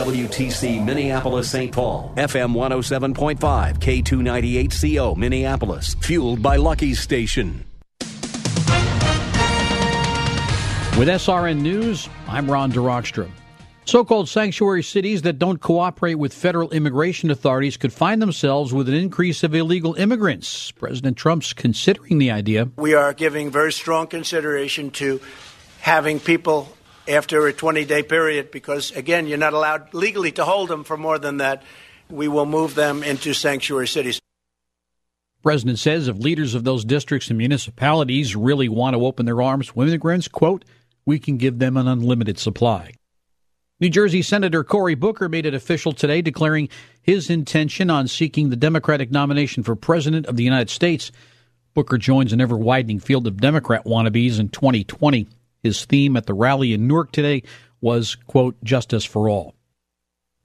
WTC Minneapolis St. Paul, FM 107.5, K298CO Minneapolis, fueled by Lucky's Station. With SRN News, I'm Ron DeRockstra. So called sanctuary cities that don't cooperate with federal immigration authorities could find themselves with an increase of illegal immigrants. President Trump's considering the idea. We are giving very strong consideration to having people after a 20 day period because, again, you're not allowed legally to hold them for more than that. We will move them into sanctuary cities. President says if leaders of those districts and municipalities really want to open their arms to immigrants, quote, we can give them an unlimited supply. New Jersey Senator Cory Booker made it official today, declaring his intention on seeking the Democratic nomination for President of the United States. Booker joins an ever widening field of Democrat wannabes in 2020. His theme at the rally in Newark today was, quote, justice for all.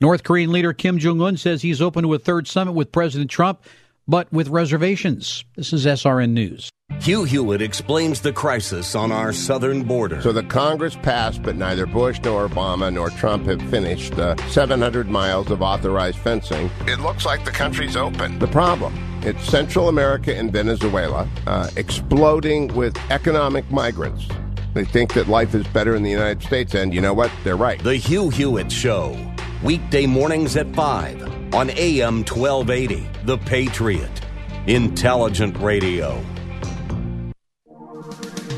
North Korean leader Kim Jong un says he's open to a third summit with President Trump, but with reservations. This is SRN News. Hugh Hewitt explains the crisis on our southern border. So the Congress passed, but neither Bush nor Obama nor Trump have finished the 700 miles of authorized fencing. It looks like the country's open. The problem it's Central America and Venezuela uh, exploding with economic migrants. They think that life is better in the United States, and you know what? They're right. The Hugh Hewitt Show, weekday mornings at 5 on AM 1280. The Patriot. Intelligent Radio.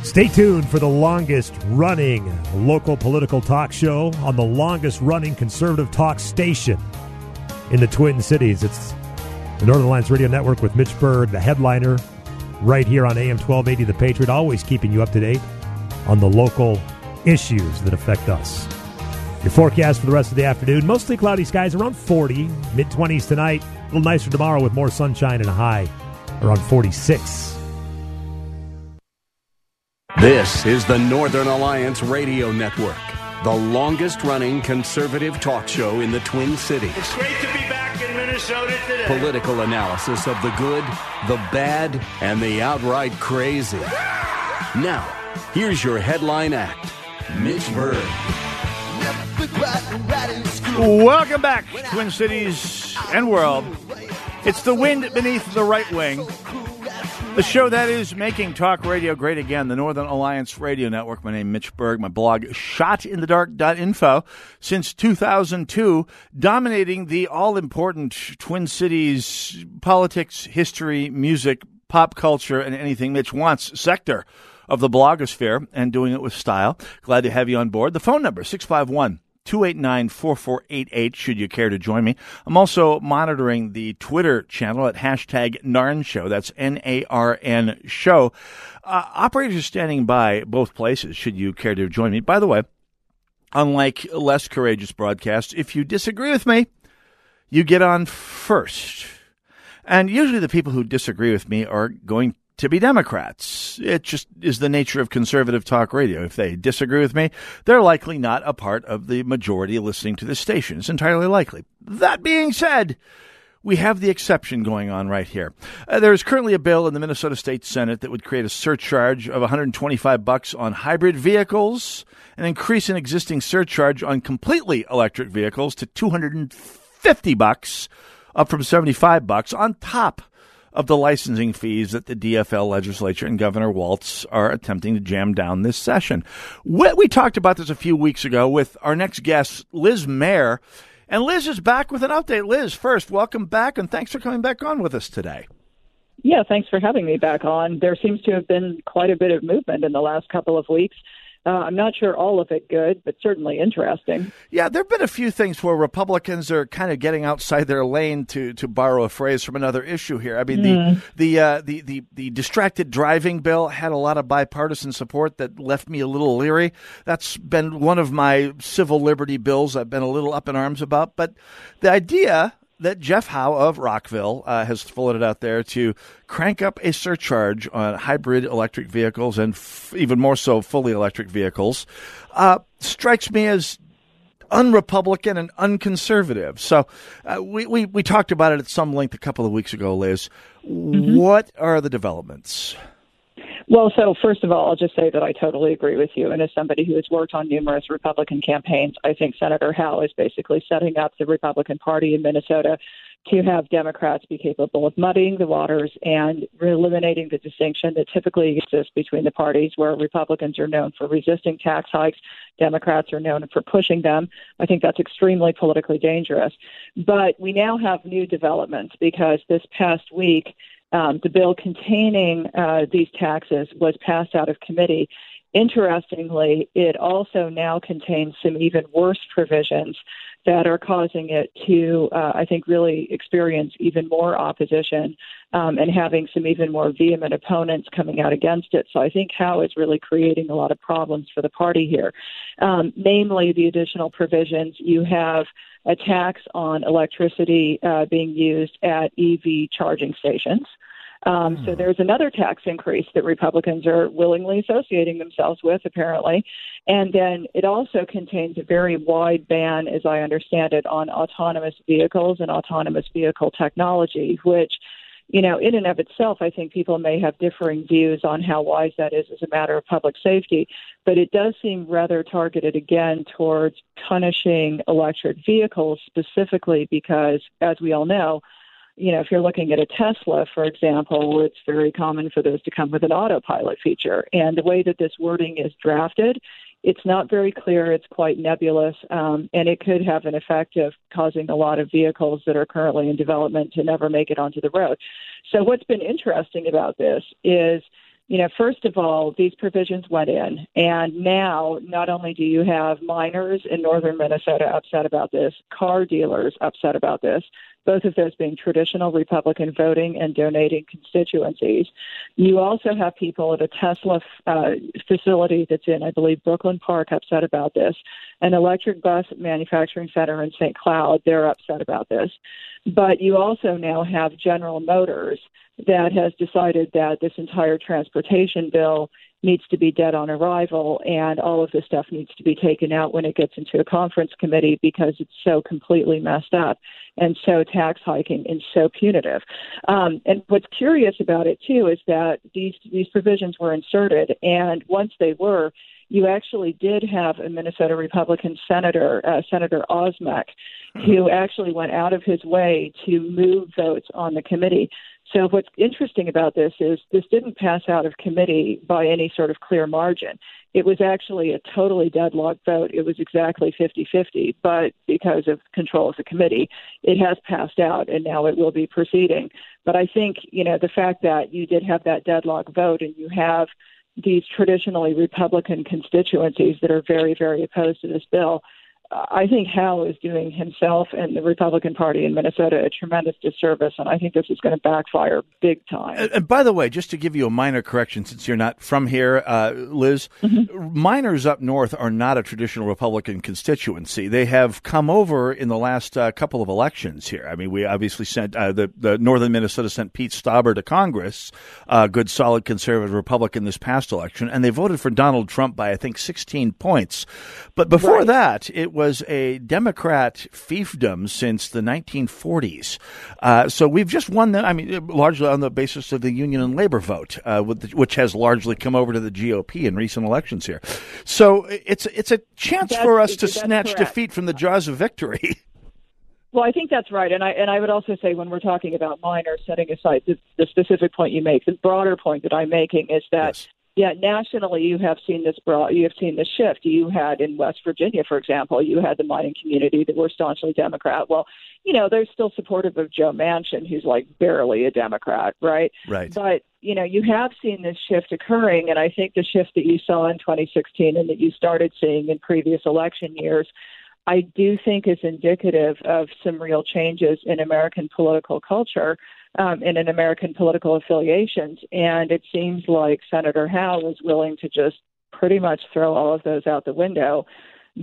Stay tuned for the longest running local political talk show on the longest running conservative talk station in the Twin Cities. It's the Northern Alliance Radio Network with Mitch Berg, the headliner, right here on AM 1280 The Patriot, always keeping you up to date on the local issues that affect us. Your forecast for the rest of the afternoon mostly cloudy skies around 40, mid 20s tonight, a little nicer tomorrow with more sunshine and a high around 46. This is the Northern Alliance Radio Network, the longest running conservative talk show in the Twin Cities. It's great to be back in Minnesota today. Political analysis of the good, the bad, and the outright crazy. Now, here's your headline act Mitch Berg. Welcome back, Twin Cities and world. It's the wind beneath the right wing. The show that is making talk radio great again, the Northern Alliance Radio Network. My name is Mitch Berg. My blog, shotinthedark.info, since 2002, dominating the all important Twin Cities politics, history, music, pop culture, and anything Mitch wants sector of the blogosphere and doing it with style. Glad to have you on board. The phone number, 651- 289 4488 should you care to join me. I'm also monitoring the Twitter channel at hashtag NARN Show. That's N A R N Show. Uh, operators standing by both places should you care to join me. By the way, unlike less courageous broadcasts, if you disagree with me, you get on first. And usually the people who disagree with me are going to be Democrats. It just is the nature of conservative talk radio. If they disagree with me, they're likely not a part of the majority listening to this station. It's entirely likely. That being said, we have the exception going on right here. Uh, there is currently a bill in the Minnesota State Senate that would create a surcharge of 125 bucks on hybrid vehicles and increase an existing surcharge on completely electric vehicles to 250 bucks, up from 75 bucks on top of the licensing fees that the DFL legislature and Governor Walz are attempting to jam down this session. We, we talked about this a few weeks ago with our next guest, Liz Mair. And Liz is back with an update. Liz, first, welcome back and thanks for coming back on with us today. Yeah, thanks for having me back on. There seems to have been quite a bit of movement in the last couple of weeks. Uh, I'm not sure all of it good, but certainly interesting. Yeah, there have been a few things where Republicans are kind of getting outside their lane, to, to borrow a phrase from another issue here. I mean, mm. the the, uh, the the the distracted driving bill had a lot of bipartisan support that left me a little leery. That's been one of my civil liberty bills I've been a little up in arms about. But the idea that Jeff Howe of Rockville uh, has floated out there to crank up a surcharge on hybrid electric vehicles and f- even more so fully electric vehicles uh, strikes me as unrepublican and unconservative. So uh, we, we, we talked about it at some length a couple of weeks ago, Liz. Mm-hmm. What are the developments? Well, so first of all, I'll just say that I totally agree with you. And as somebody who has worked on numerous Republican campaigns, I think Senator Howe is basically setting up the Republican Party in Minnesota to have Democrats be capable of muddying the waters and eliminating the distinction that typically exists between the parties, where Republicans are known for resisting tax hikes, Democrats are known for pushing them. I think that's extremely politically dangerous. But we now have new developments because this past week, um, the bill containing uh, these taxes was passed out of committee. Interestingly, it also now contains some even worse provisions that are causing it to, uh, I think, really experience even more opposition um, and having some even more vehement opponents coming out against it. So I think Howe is really creating a lot of problems for the party here. Um, namely, the additional provisions you have a tax on electricity uh, being used at EV charging stations. Um, So hmm. there's another tax increase that Republicans are willingly associating themselves with, apparently. And then it also contains a very wide ban, as I understand it, on autonomous vehicles and autonomous vehicle technology, which you know, in and of itself, I think people may have differing views on how wise that is as a matter of public safety, but it does seem rather targeted again towards punishing electric vehicles specifically because, as we all know, you know, if you're looking at a Tesla, for example, it's very common for those to come with an autopilot feature. And the way that this wording is drafted, it's not very clear. It's quite nebulous, um, and it could have an effect of causing a lot of vehicles that are currently in development to never make it onto the road. So, what's been interesting about this is you know, first of all, these provisions went in, and now not only do you have miners in northern Minnesota upset about this, car dealers upset about this, both of those being traditional Republican voting and donating constituencies. You also have people at a Tesla uh, facility that's in, I believe, Brooklyn Park upset about this. An electric bus manufacturing center in St. Cloud, they're upset about this. But you also now have General Motors that has decided that this entire transportation bill needs to be dead on arrival and all of this stuff needs to be taken out when it gets into a conference committee because it's so completely messed up and so tax hiking and so punitive. Um, and what's curious about it too is that these these provisions were inserted and once they were you actually did have a Minnesota Republican senator, uh, Senator Osmek, who actually went out of his way to move votes on the committee so what's interesting about this is this didn't pass out of committee by any sort of clear margin. It was actually a totally deadlocked vote. It was exactly 50-50, but because of control of the committee, it has passed out and now it will be proceeding. But I think, you know, the fact that you did have that deadlock vote and you have these traditionally Republican constituencies that are very, very opposed to this bill I think Howe is doing himself and the Republican Party in Minnesota a tremendous disservice, and I think this is going to backfire big time. And, and by the way, just to give you a minor correction, since you're not from here, uh, Liz, mm-hmm. miners up north are not a traditional Republican constituency. They have come over in the last uh, couple of elections here. I mean, we obviously sent uh, the, the northern Minnesota sent Pete Stauber to Congress, a good, solid conservative Republican this past election, and they voted for Donald Trump by I think 16 points. But before right. that, it was a Democrat fiefdom since the 1940s. Uh, so we've just won that, I mean, largely on the basis of the union and labor vote, uh, the, which has largely come over to the GOP in recent elections here. So it's it's a chance that's, for us to snatch correct. defeat from the jaws of victory. Well, I think that's right, and I and I would also say when we're talking about minors, setting aside the, the specific point you make, the broader point that I'm making is that yes yeah, nationally, you have seen this broad, you have seen this shift. You had in West Virginia, for example, you had the mining community that were staunchly Democrat. Well, you know, they're still supportive of Joe Manchin, who's like barely a Democrat, right? Right. But you know, you have seen this shift occurring, and I think the shift that you saw in 2016 and that you started seeing in previous election years, I do think is indicative of some real changes in American political culture um, and in American political affiliations. And it seems like Senator Howe is willing to just pretty much throw all of those out the window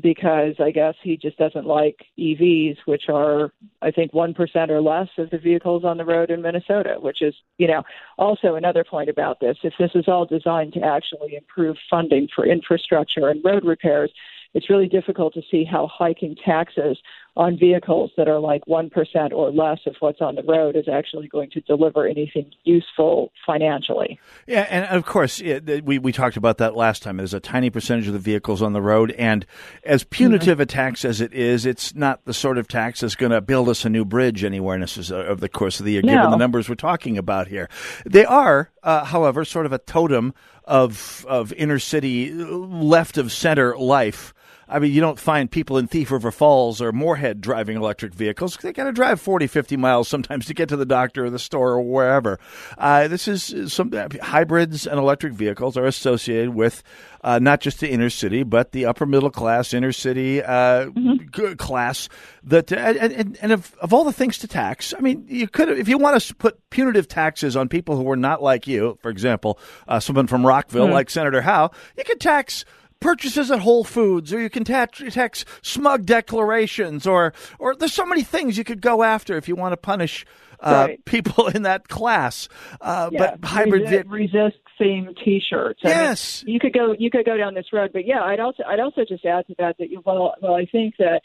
because I guess he just doesn't like EVs, which are, I think, 1% or less of the vehicles on the road in Minnesota, which is, you know, also another point about this. If this is all designed to actually improve funding for infrastructure and road repairs, it's really difficult to see how hiking taxes on vehicles that are like 1% or less of what's on the road is actually going to deliver anything useful financially. Yeah, and of course, we, we talked about that last time. There's a tiny percentage of the vehicles on the road, and as punitive mm-hmm. a tax as it is, it's not the sort of tax that's going to build us a new bridge anywhere over the course of the year, no. given the numbers we're talking about here. They are, uh, however, sort of a totem of of inner city left of center life I mean, you don't find people in Thief River Falls or Moorhead driving electric vehicles. They got to drive 40, 50 miles sometimes to get to the doctor or the store or wherever. Uh, this is some hybrids and electric vehicles are associated with uh, not just the inner city, but the upper middle class, inner city uh, mm-hmm. class. That uh, and, and of, of all the things to tax, I mean, you could if you want to put punitive taxes on people who are not like you, for example, uh, someone from Rockville mm-hmm. like Senator Howe, you could tax purchases at Whole Foods, or you can tax, smug declarations, or or there's so many things you could go after if you want to punish uh, right. people in that class. Uh, yeah. But hybrid resist, resist theme T-shirts. Yes, mean, you could go you could go down this road, but yeah, I'd also I'd also just add to that that you, well well I think that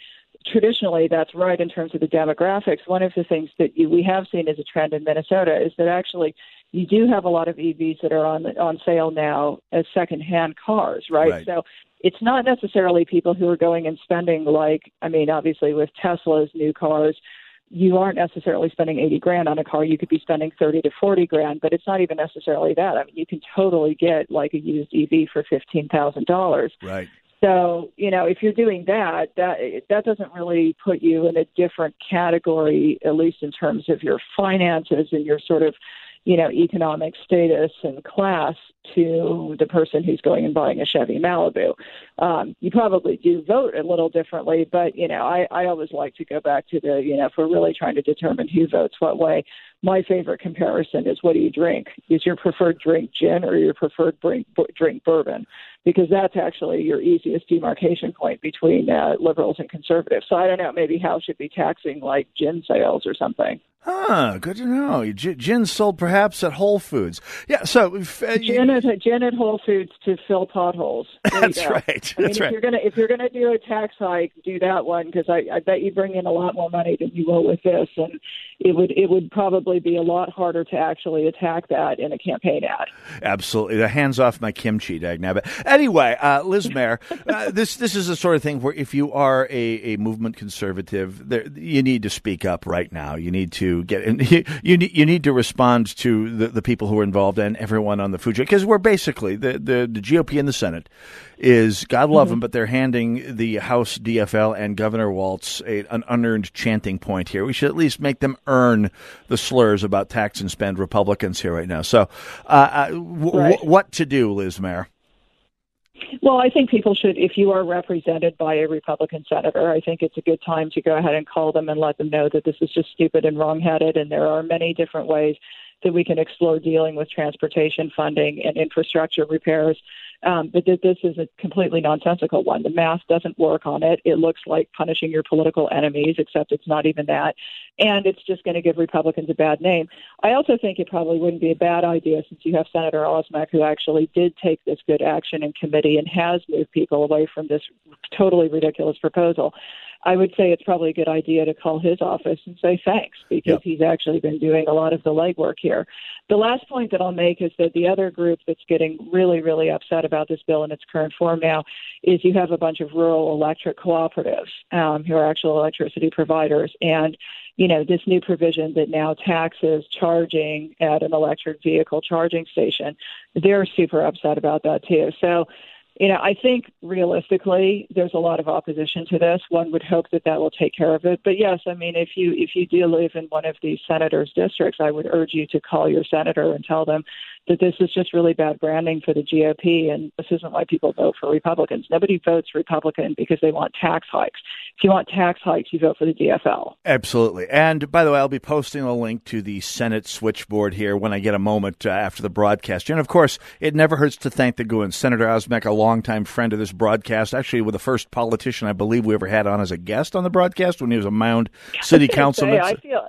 traditionally that's right in terms of the demographics. One of the things that you, we have seen as a trend in Minnesota is that actually you do have a lot of EVs that are on on sale now as secondhand cars, right? right? So it's not necessarily people who are going and spending like I mean, obviously with Tesla's new cars, you aren't necessarily spending 80 grand on a car. You could be spending 30 to 40 grand, but it's not even necessarily that. I mean, you can totally get like a used EV for $15,000. Right. So, you know, if you're doing that, that that doesn't really put you in a different category, at least in terms of your finances and your sort of you know, economic status and class to the person who's going and buying a Chevy Malibu. Um, you probably do vote a little differently, but you know, I, I always like to go back to the, you know, if we're really trying to determine who votes what way, my favorite comparison is what do you drink? Is your preferred drink gin or your preferred drink, drink bourbon? Because that's actually your easiest demarcation point between uh, liberals and conservatives. So I don't know, maybe Howe should be taxing like gin sales or something. Huh, good to know. Gin sold perhaps at Whole Foods. Yeah, so uh, gin, at, gin at Whole Foods to fill potholes. That's right. I that's mean, right. If you're gonna if you're gonna do a tax hike, do that one because I, I bet you bring in a lot more money than you will with this, and it would it would probably be a lot harder to actually attack that in a campaign ad. Absolutely, the hands off my kimchi, Dag Nabbit. Anyway, uh, Liz Mair, uh, this this is the sort of thing where if you are a, a movement conservative, there, you need to speak up right now. You need to get you, you need you need to respond to the, the people who are involved and everyone on the food chain because we're basically the, the the GOP in the Senate is God love mm-hmm. them, but they're handing the House DFL and Governor Walz a, an unearned chanting point here. We should at least make them earn the slurs about tax and spend Republicans here right now. So, uh, uh, w- right. w- what to do, Liz Mair? Well, I think people should, if you are represented by a Republican senator, I think it's a good time to go ahead and call them and let them know that this is just stupid and wrongheaded, and there are many different ways that we can explore dealing with transportation funding and infrastructure repairs um, but that this is a completely nonsensical one. The math doesn't work on it. It looks like punishing your political enemies, except it's not even that. And it's just going to give Republicans a bad name. I also think it probably wouldn't be a bad idea since you have Senator Osmek, who actually did take this good action in committee and has moved people away from this totally ridiculous proposal. I would say it's probably a good idea to call his office and say thanks because Yep. he's actually been doing a lot of the legwork here. The last point that I'll make is that the other group that's getting really, really upset about this bill in its current form now is you have a bunch of rural electric cooperatives um, who are actual electricity providers. And, you know, this new provision that now taxes charging at an electric vehicle charging station, they're super upset about that too. So, you know, I think realistically, there's a lot of opposition to this. One would hope that that will take care of it. But yes, I mean, if you if you do live in one of these senators' districts, I would urge you to call your senator and tell them that this is just really bad branding for the GOP, and this isn't why people vote for Republicans. Nobody votes Republican because they want tax hikes. If you want tax hikes, you vote for the DFL. Absolutely. And by the way, I'll be posting a link to the Senate switchboard here when I get a moment uh, after the broadcast. And of course, it never hurts to thank the Goons. Senator Osmek, a longtime friend of this broadcast, actually, with the first politician I believe we ever had on as a guest on the broadcast when he was a Mound City I was gonna Councilman. say, I feel.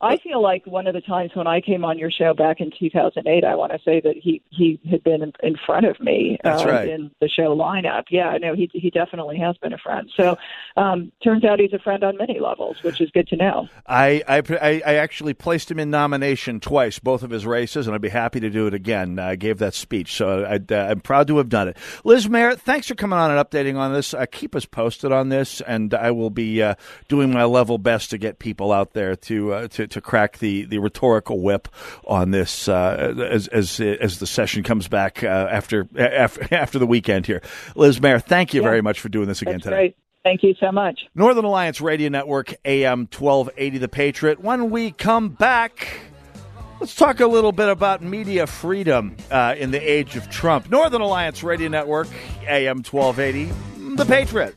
I feel like one of the times when I came on your show back in 2008, I want to say that he he had been in, in front of me uh, right. in the show lineup. Yeah, no, he he definitely has been a friend. So, um, turns out he's a friend on many levels, which is good to know. I, I, I actually placed him in nomination twice, both of his races, and I'd be happy to do it again. I gave that speech, so I, uh, I'm proud to have done it. Liz Mair, thanks for coming on and updating on this. Uh, keep us posted on this, and I will be uh, doing my level best to get people out there to uh, to, to crack the, the rhetorical whip on this uh, as, as as the session comes back uh, after after after the weekend here. Liz Mair, thank you Yeah. very much for doing this again That's today. great. Thank you so much. Northern Alliance Radio Network, AM 1280 The Patriot. When we come back, let's talk a little bit about media freedom uh, in the age of Trump. Northern Alliance Radio Network, AM 1280 The Patriot.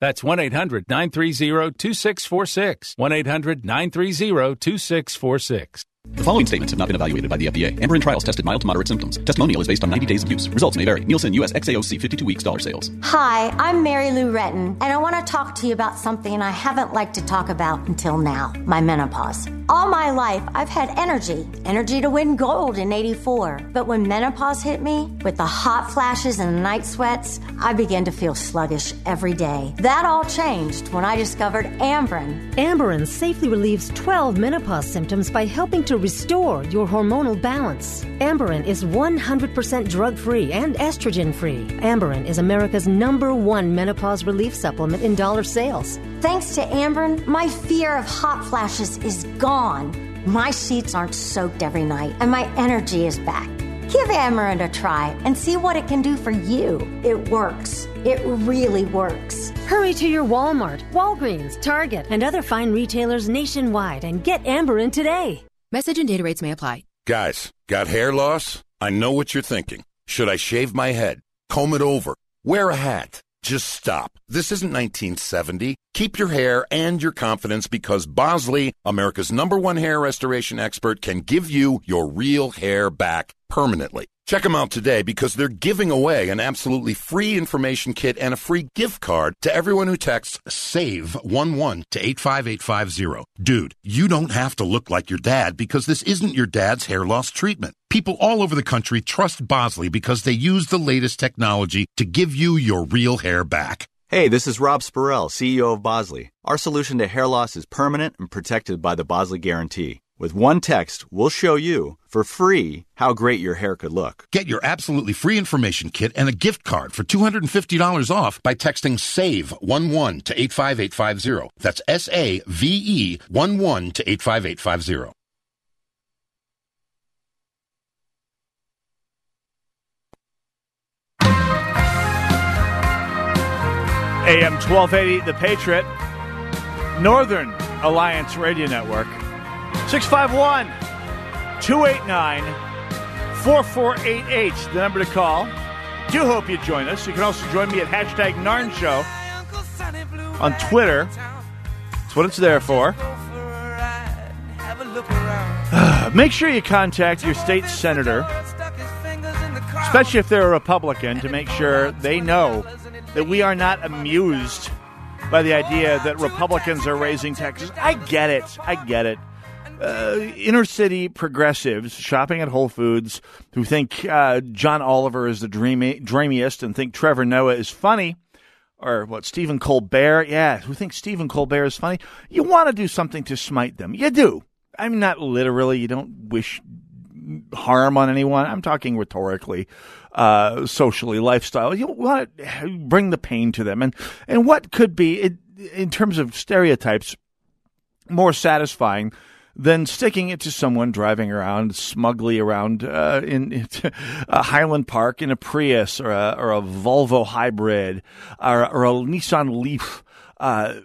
That's 1 800 930 2646. 1 800 930 2646. The following statements have not been evaluated by the FDA. Amberen trials tested mild to moderate symptoms. Testimonial is based on 90 days of use. Results may vary. Nielsen US XAOC 52 weeks dollar sales. Hi, I'm Mary Lou Retton, and I want to talk to you about something I haven't liked to talk about until now my menopause. All my life, I've had energy, energy to win gold in 84. But when menopause hit me, with the hot flashes and night sweats, I began to feel sluggish every day. That all changed when I discovered Amberen. Amberen safely relieves 12 menopause symptoms by helping to restore your hormonal balance. Amberen is 100% drug free and estrogen free. Amberen is America's number one menopause relief supplement in dollar sales. Thanks to Amberen, my fear of hot flashes is gone. My sheets aren't soaked every night, and my energy is back. Give Amberen a try and see what it can do for you. It works. It really works. Hurry to your Walmart, Walgreens, Target, and other fine retailers nationwide and get Amberen today. Message and data rates may apply. Guys, got hair loss? I know what you're thinking. Should I shave my head? Comb it over? Wear a hat? Just stop. This isn't 1970. Keep your hair and your confidence because Bosley, America's number one hair restoration expert, can give you your real hair back permanently. Check them out today because they're giving away an absolutely free information kit and a free gift card to everyone who texts SAVE11 to 85850. Dude, you don't have to look like your dad because this isn't your dad's hair loss treatment. People all over the country trust Bosley because they use the latest technology to give you your real hair back. Hey, this is Rob Spurrell, CEO of Bosley. Our solution to hair loss is permanent and protected by the Bosley Guarantee. With one text, we'll show you for free how great your hair could look. Get your absolutely free information kit and a gift card for $250 off by texting SAVE11 to 85850. That's S A V E 11 to 85850. AM 1280, The Patriot, Northern Alliance Radio Network, 651 289 4488, the number to call. Do hope you join us. You can also join me at hashtag Narn Show on Twitter. That's what it's there for. Make sure you contact your state senator, especially if they're a Republican, to make sure they know that we are not amused by the idea that Republicans are raising taxes. I get it. I get it. Uh, inner city progressives shopping at Whole Foods who think uh, John Oliver is the dreamy, dreamiest and think Trevor Noah is funny, or what, Stephen Colbert, yeah, who thinks Stephen Colbert is funny. You want to do something to smite them. You do. I mean, not literally. You don't wish harm on anyone. I'm talking rhetorically uh, socially, lifestyle. You want to bring the pain to them, and and what could be in terms of stereotypes more satisfying than sticking it to someone driving around smugly around uh, in, in Highland Park in a Prius or a, or a Volvo hybrid or, or a Nissan Leaf. Uh,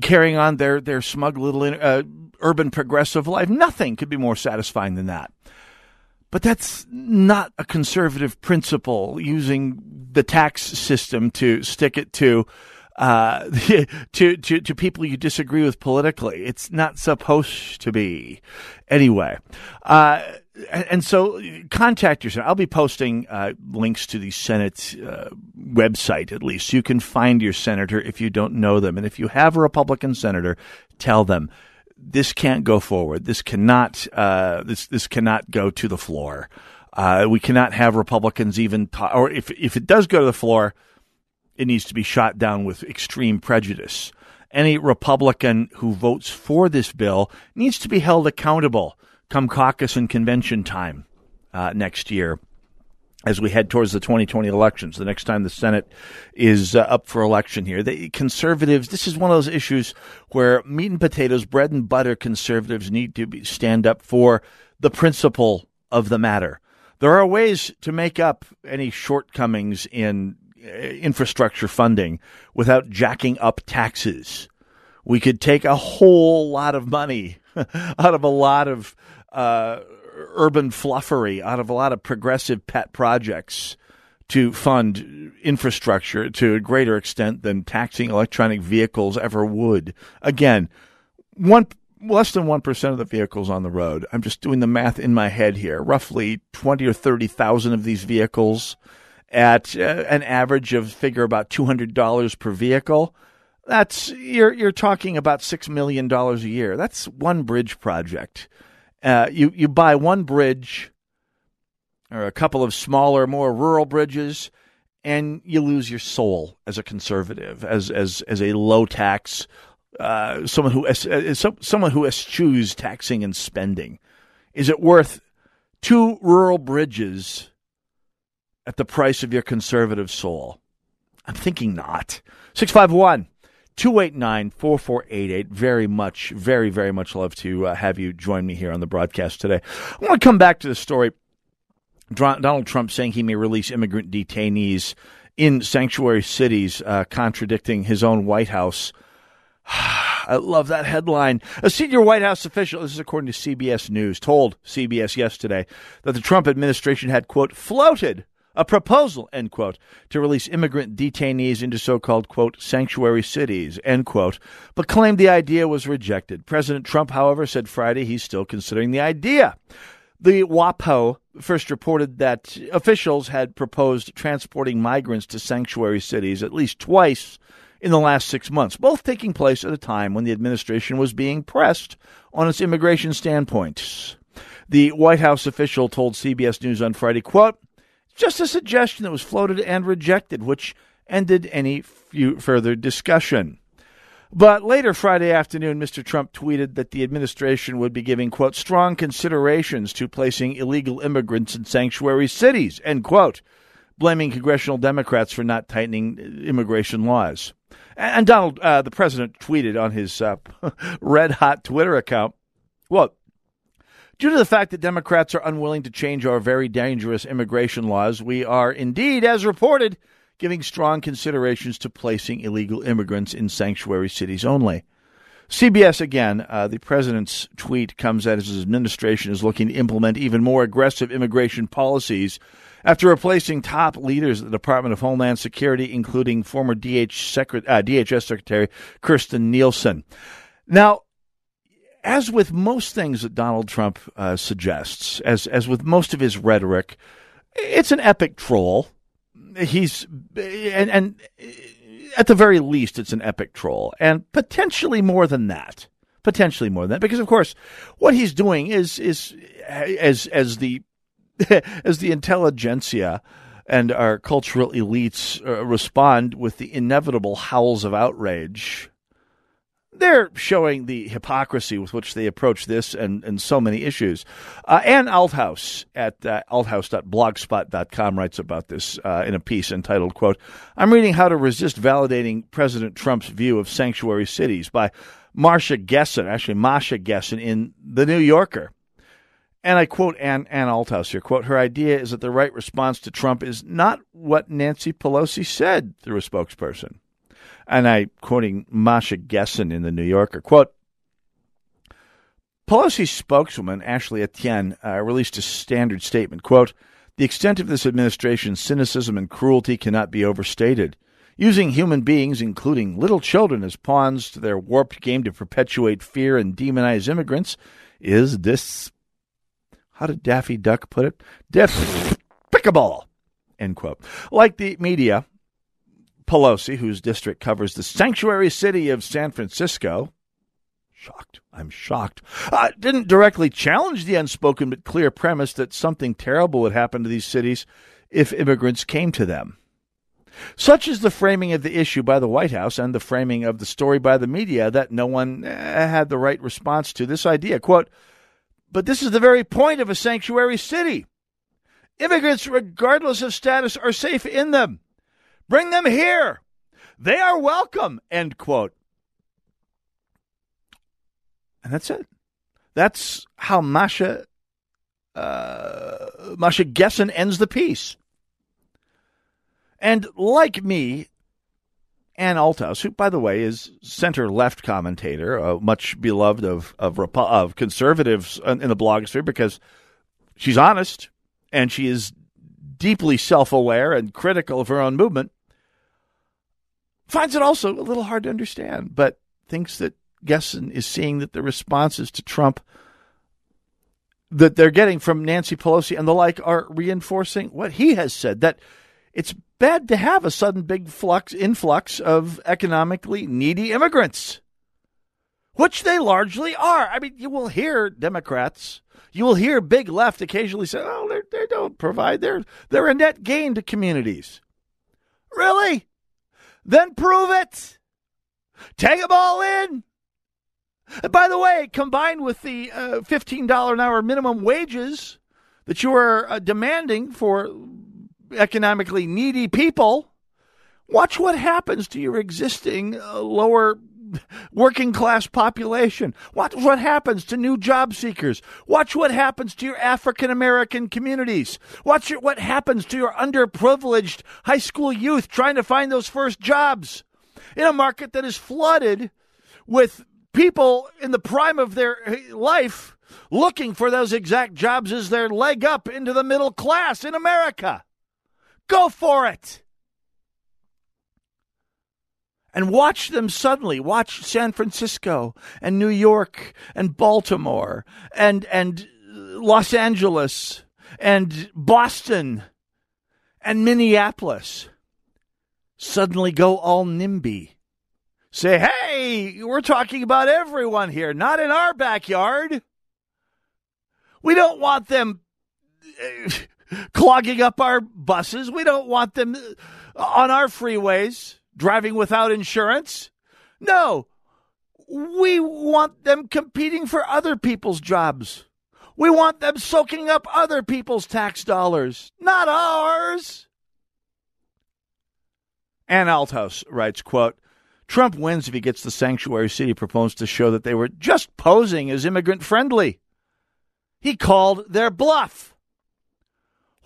carrying on their, their smug little uh, urban progressive life. Nothing could be more satisfying than that. But that's not a conservative principle using the tax system to stick it to uh, to, to to people you disagree with politically. It's not supposed to be. Anyway, uh, and so contact your. I'll be posting uh, links to the Senate uh, website at least. You can find your senator if you don't know them, and if you have a Republican senator, tell them this can't go forward. This cannot uh, this this cannot go to the floor. Uh, we cannot have Republicans even, ta- or if if it does go to the floor, it needs to be shot down with extreme prejudice. Any Republican who votes for this bill needs to be held accountable come caucus and convention time uh, next year as we head towards the 2020 elections, the next time the Senate is uh, up for election here. The conservatives, this is one of those issues where meat and potatoes, bread and butter conservatives need to be, stand up for the principle of the matter. There are ways to make up any shortcomings in uh, infrastructure funding without jacking up taxes. We could take a whole lot of money out of a lot of uh, urban fluffery out of a lot of progressive pet projects to fund infrastructure to a greater extent than taxing electronic vehicles ever would. Again, one less than 1% of the vehicles on the road. I'm just doing the math in my head here. Roughly 20 or 30,000 of these vehicles at uh, an average of figure about $200 per vehicle. That's you're you're talking about 6 million dollars a year. That's one bridge project. Uh, you you buy one bridge or a couple of smaller, more rural bridges, and you lose your soul as a conservative, as as as a low tax, uh, someone who as, someone who eschews taxing and spending. Is it worth two rural bridges at the price of your conservative soul? I'm thinking not. Six five one 289 4488. Very much, very, very much love to uh, have you join me here on the broadcast today. I want to come back to the story. Donald Trump saying he may release immigrant detainees in sanctuary cities, uh, contradicting his own White House. I love that headline. A senior White House official, this is according to CBS News, told CBS yesterday that the Trump administration had, quote, floated a proposal, end quote, to release immigrant detainees into so-called, quote, sanctuary cities, end quote, but claimed the idea was rejected. President Trump, however, said Friday he's still considering the idea. The WAPO first reported that officials had proposed transporting migrants to sanctuary cities at least twice in the last six months, both taking place at a time when the administration was being pressed on its immigration standpoints. The White House official told CBS News on Friday, quote, just a suggestion that was floated and rejected, which ended any further discussion. But later Friday afternoon, Mr. Trump tweeted that the administration would be giving, quote, strong considerations to placing illegal immigrants in sanctuary cities, end quote, blaming congressional Democrats for not tightening immigration laws. And Donald, uh, the president, tweeted on his uh, red hot Twitter account, quote, Due to the fact that Democrats are unwilling to change our very dangerous immigration laws, we are indeed, as reported, giving strong considerations to placing illegal immigrants in sanctuary cities only. CBS again, uh, the president's tweet comes as his administration is looking to implement even more aggressive immigration policies after replacing top leaders of the Department of Homeland Security, including former DH Secret- uh, DHS Secretary Kirstjen Nielsen. Now, as with most things that Donald Trump uh, suggests, as as with most of his rhetoric, it's an epic troll. He's and and at the very least, it's an epic troll, and potentially more than that. Potentially more than that, because of course, what he's doing is is as as the as the intelligentsia and our cultural elites uh, respond with the inevitable howls of outrage they're showing the hypocrisy with which they approach this and, and so many issues. Uh, Ann Althouse at uh, althouse.blogspot.com writes about this uh, in a piece entitled, quote, I'm reading How to Resist Validating President Trump's View of Sanctuary Cities by Marcia Gessen, actually Masha Gessen in The New Yorker. And I quote Ann, Ann Althouse here, quote, her idea is that the right response to Trump is not what Nancy Pelosi said through a spokesperson and I quoting Masha Gessen in the New Yorker quote. Pelosi's spokeswoman Ashley Etienne uh, released a standard statement. "Quote: The extent of this administration's cynicism and cruelty cannot be overstated. Using human beings, including little children, as pawns to their warped game to perpetuate fear and demonize immigrants, is this. How did Daffy Duck put it? Despicable. End quote. Like the media, Pelosi, whose district covers the sanctuary city of San Francisco, shocked, I'm shocked, uh, didn't directly challenge the unspoken but clear premise that something terrible would happen to these cities if immigrants came to them. Such is the framing of the issue by the White House and the framing of the story by the media that no one uh, had the right response to this idea. Quote, but this is the very point of a sanctuary city. Immigrants, regardless of status, are safe in them. Bring them here. They are welcome. End quote. And that's it. That's how Masha uh, Masha Gessen ends the piece. And like me, Ann Althouse, who, by the way, is center left commentator, uh, much beloved of, of, of conservatives in the blogosphere because she's honest and she is deeply self aware and critical of her own movement finds it also a little hard to understand, but thinks that Gessen is seeing that the responses to Trump that they're getting from Nancy Pelosi and the like are reinforcing what he has said that it's bad to have a sudden big flux influx of economically needy immigrants, which they largely are. I mean, you will hear Democrats, you will hear big left occasionally say, "Oh, they don't provide; they're they're a net gain to communities." Really? Then prove it. Take them all in. And by the way, combined with the uh, $15 an hour minimum wages that you are uh, demanding for economically needy people, watch what happens to your existing uh, lower working class population. Watch what happens to new job seekers. Watch what happens to your African American communities. Watch what happens to your underprivileged high school youth trying to find those first jobs in a market that is flooded with people in the prime of their eh, life looking for those exact jobs as their leg up into the middle class in America. Go for it and watch them suddenly watch San Francisco and New York and Baltimore and and Los Angeles and Boston and Minneapolis suddenly go all NIMBY. Say, hey, we're talking about everyone here, not in our backyard. We don't want them uh, clogging up our buses. We don't want them on our freeways driving without insurance. No, we want them competing for other people's jobs. We want them soaking up other people's tax dollars, not ours. Ann Althouse writes, quote, Trump wins if he gets the sanctuary city proposed to show that they were just posing as immigrant friendly. He called their bluff.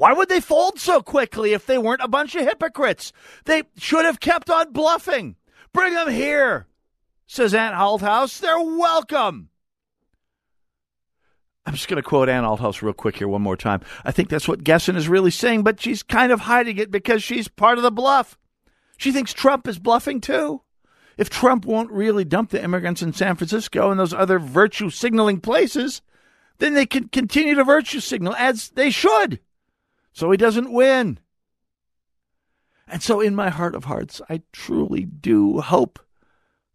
Why would they fold so quickly if they weren't a bunch of hypocrites? They should have kept on bluffing. Bring them here, says Ann Althouse. They're welcome. I'm just going to quote Ann Althouse real quick here one more time. I think that's what Gessen is really saying, but she's kind of hiding it because she's part of the bluff. She thinks Trump is bluffing too. If Trump won't really dump the immigrants in San Francisco and those other virtue signaling places, then they can continue to virtue signal as they should. So he doesn't win. And so, in my heart of hearts, I truly do hope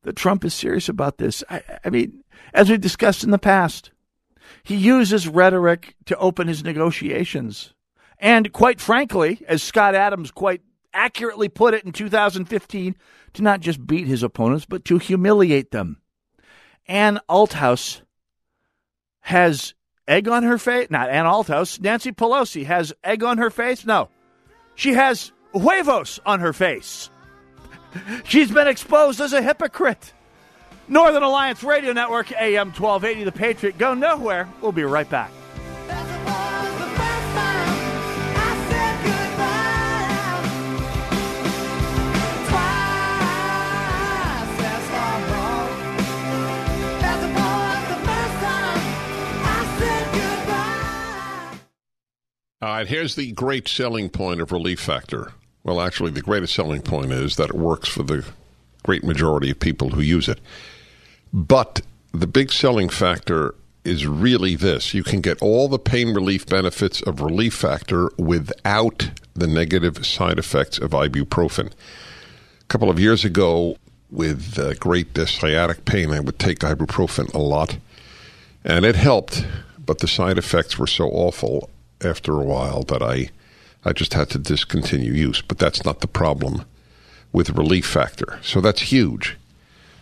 that Trump is serious about this. I, I mean, as we discussed in the past, he uses rhetoric to open his negotiations. And quite frankly, as Scott Adams quite accurately put it in 2015, to not just beat his opponents, but to humiliate them. Ann Althouse has egg on her face. Not Ann Altos. Nancy Pelosi has egg on her face. No. She has huevos on her face. She's been exposed as a hypocrite. Northern Alliance Radio Network, AM 1280, The Patriot. Go nowhere. We'll be right back. All right, here's the great selling point of Relief Factor. Well, actually, the greatest selling point is that it works for the great majority of people who use it. But the big selling factor is really this you can get all the pain relief benefits of Relief Factor without the negative side effects of ibuprofen. A couple of years ago, with uh, great uh, sciatic pain, I would take ibuprofen a lot, and it helped, but the side effects were so awful after a while that I I just had to discontinue use. But that's not the problem with Relief Factor. So that's huge.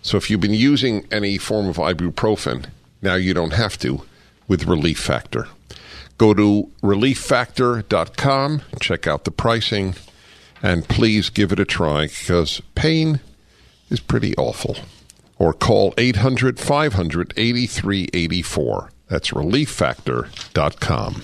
So if you've been using any form of ibuprofen, now you don't have to with Relief Factor. Go to relieffactor.com, check out the pricing, and please give it a try because pain is pretty awful. Or call 800 500 8384. That's relieffactor.com.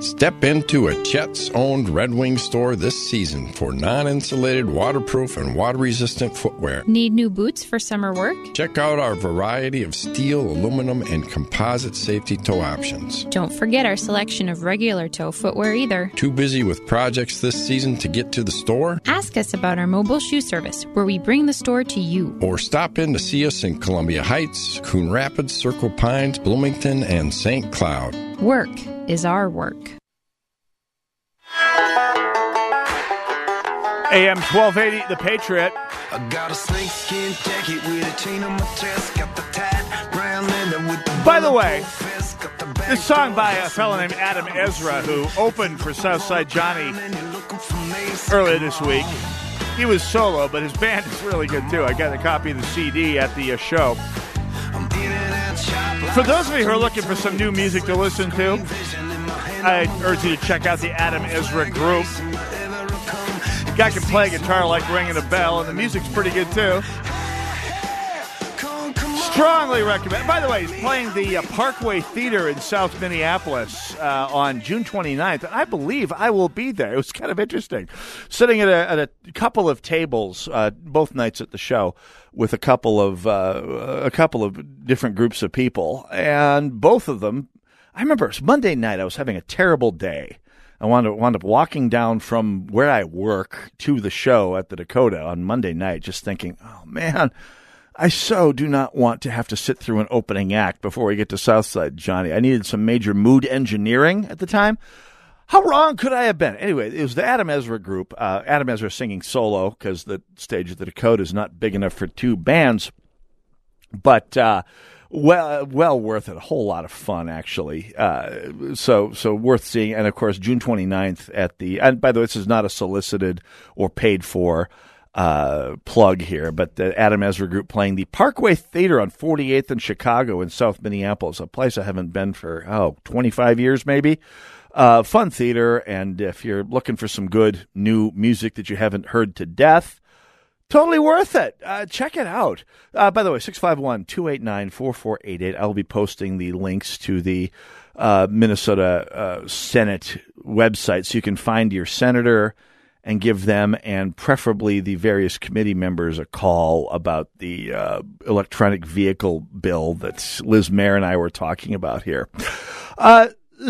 Step into a Chet's owned Red Wing store this season for non insulated, waterproof, and water resistant footwear. Need new boots for summer work? Check out our variety of steel, aluminum, and composite safety toe options. Don't forget our selection of regular toe footwear either. Too busy with projects this season to get to the store? Ask us about our mobile shoe service where we bring the store to you. Or stop in to see us in Columbia Heights, Coon Rapids, Circle Pines, Bloomington, and St. Cloud. Work is our work. AM 1280, The Patriot. I got a snakeskin jacket with a chain on my chest. Got the tight brown leather with the By the way, this song by a fellow named Adam Ezra, who opened for Southside Johnny earlier this week. He was solo, but his band is really good too. I got a copy of the CD at the uh, show. For those of you who are looking for some new music to listen to, I urge you to check out the Adam Ezra Group. The Guy can play guitar like ringing a bell, and the music's pretty good too. Strongly recommend. By the way, he's playing the uh, Parkway Theater in South Minneapolis uh, on June 29th, and I believe I will be there. It was kind of interesting, sitting at a, at a couple of tables uh, both nights at the show with a couple of uh, a couple of different groups of people, and both of them. I remember it was Monday night. I was having a terrible day. I wound up, wound up walking down from where I work to the show at the Dakota on Monday night, just thinking, oh man, I so do not want to have to sit through an opening act before we get to Southside Johnny. I needed some major mood engineering at the time. How wrong could I have been? Anyway, it was the Adam Ezra group. Uh, Adam Ezra singing solo because the stage of the Dakota is not big enough for two bands. But uh, well, well worth it. A whole lot of fun, actually. Uh, so, so worth seeing. And of course, June 29th at the. And by the way, this is not a solicited or paid for uh, plug here, but the Adam Ezra Group playing the Parkway Theater on 48th in Chicago in South Minneapolis, a place I haven't been for oh 25 years maybe. Uh, fun theater, and if you're looking for some good new music that you haven't heard to death, totally worth it. Uh, check it out. Uh, by the way, 651 289 4488. I'll be posting the links to the uh, Minnesota uh, Senate website so you can find your senator and give them and preferably the various committee members a call about the uh, electronic vehicle bill that Liz Mair and I were talking about here.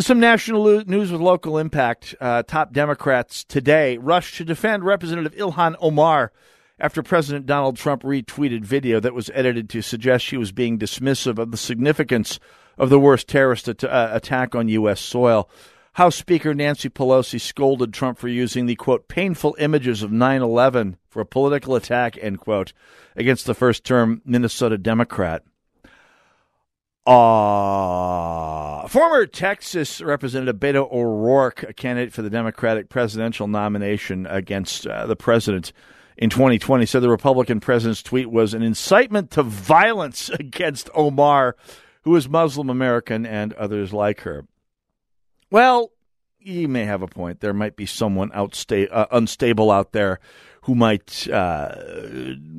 Some national news with local impact. Uh, top Democrats today rushed to defend Representative Ilhan Omar after President Donald Trump retweeted video that was edited to suggest she was being dismissive of the significance of the worst terrorist at- uh, attack on U.S. soil. House Speaker Nancy Pelosi scolded Trump for using the quote painful images of 9/11 for a political attack end quote against the first term Minnesota Democrat. Uh, former Texas Representative Beto O'Rourke, a candidate for the Democratic presidential nomination against uh, the president in 2020, said the Republican president's tweet was an incitement to violence against Omar, who is Muslim American and others like her. Well, you may have a point. There might be someone outsta- uh, unstable out there who might uh,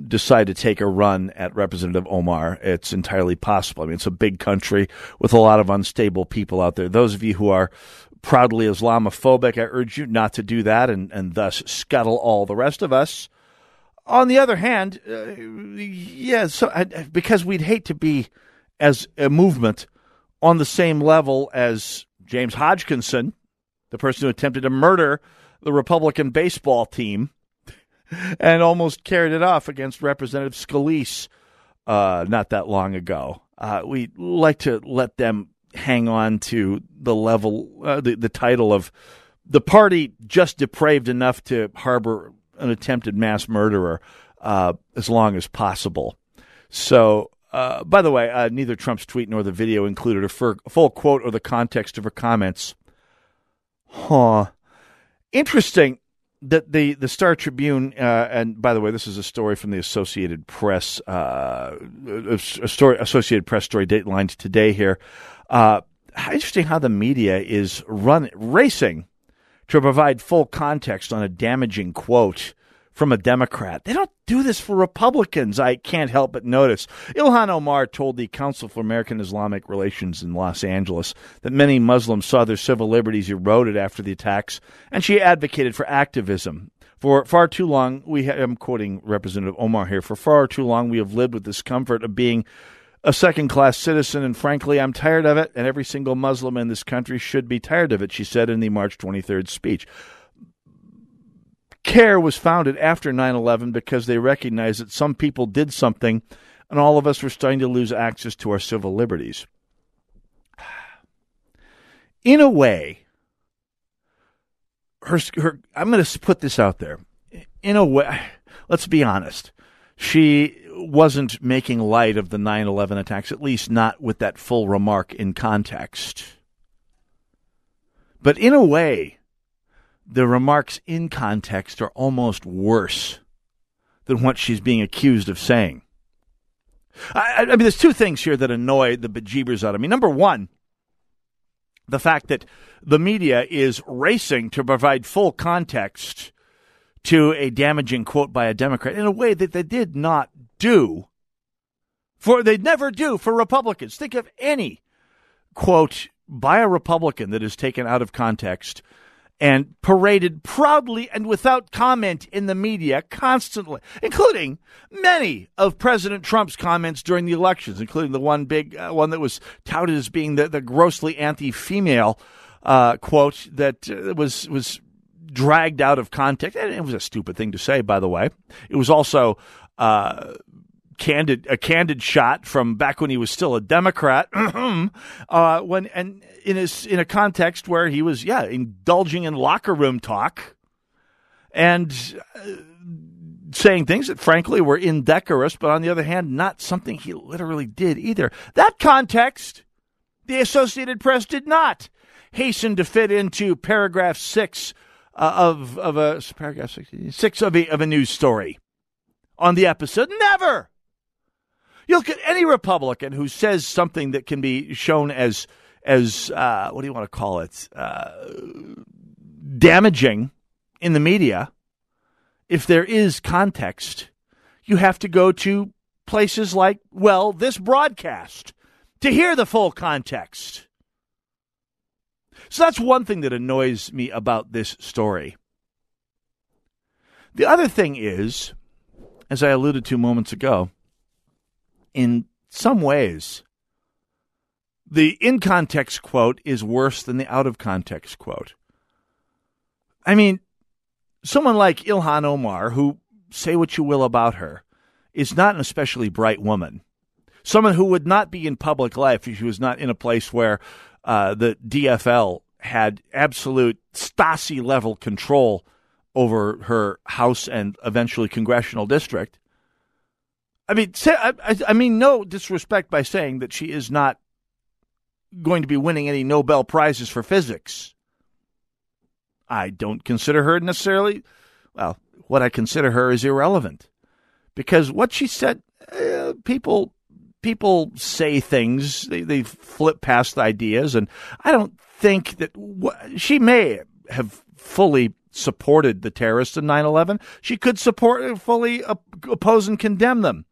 decide to take a run at Representative Omar. It's entirely possible. I mean, it's a big country with a lot of unstable people out there. Those of you who are proudly Islamophobic, I urge you not to do that and, and thus scuttle all the rest of us. On the other hand, uh, yeah, so I, because we'd hate to be as a movement on the same level as James Hodgkinson, the person who attempted to murder the Republican baseball team and almost carried it off against Representative Scalise uh, not that long ago. Uh, we like to let them hang on to the level, uh, the, the title of the party just depraved enough to harbor an attempted mass murderer uh, as long as possible. So uh, by the way, uh, neither Trump's tweet nor the video included a, full quote or the context of her comments. Huh. Interesting that the, the Star Tribune, uh, and by the way, this is a story from the Associated Press, uh, a story, Associated Press story dateline today here. Uh, interesting how the media is run racing to provide full context on a damaging quote from a Democrat. They don't do this for Republicans, I can't help but notice. Ilhan Omar told the Council for American Islamic Relations in Los Angeles that many Muslims saw their civil liberties eroded after the attacks, and she advocated for activism. For far too long, we ha- I'm quoting Representative Omar here. For far too long, we have lived with discomfort of being a second class citizen, and frankly, I'm tired of it, and every single Muslim in this country should be tired of it, she said in the March 23rd speech. CAIR was founded after 9 11 because they recognized that some people did something and all of us were starting to lose access to our civil liberties. In a way, her, her I'm going to put this out there. in a way, let's be honest, she wasn't making light of the 9 11 attacks, at least not with that full remark in context. But in a way, the remarks in context are almost worse than what she's being accused of saying. I, I mean, there's two things here that annoy the bejeebers out of me. Number one, the fact that the media is racing to provide full context to a damaging quote by a Democrat in a way that they did not do for they never do for Republicans. Think of any quote by a Republican that is taken out of context and paraded proudly and without comment in the media constantly, including many of President Trump's comments during the elections, including the one big uh, one that was touted as being the, the grossly anti-female uh, quote that uh, was was dragged out of context. And it was a stupid thing to say, by the way. It was also uh, candid a candid shot from back when he was still a Democrat. uh, when and in his in a context where he was yeah indulging in locker room talk and. Uh, saying things that frankly were indecorous, but on the other hand, not something he literally did either. That context, the Associated Press did not hasten to fit into paragraph six uh, of of a paragraph six, of a of a news story on the episode. Never. You look at any Republican who says something that can be shown as as uh, what do you want to call it uh, damaging in the media. If there is context, you have to go to places like well this broadcast to hear the full context. So that's one thing that annoys me about this story. The other thing is, as I alluded to moments ago, in some ways, the in context quote is worse than the out of context quote. I mean, someone like Ilhan Omar, who say what you will about her, is not an especially bright woman. Someone who would not be in public life if she was not in a place where uh, the DFL had absolute Stasi level control over her House and eventually congressional district. I mean, I, mean, no disrespect by saying that she is not going to be winning any Nobel prizes for physics. I don't consider her necessarily. Well, what I consider her is irrelevant because what she said, uh, people people say things, they, they flip past ideas, and I don't think that she may have fully supported the terrorists in 9 11. She could support, fully oppose and condemn them.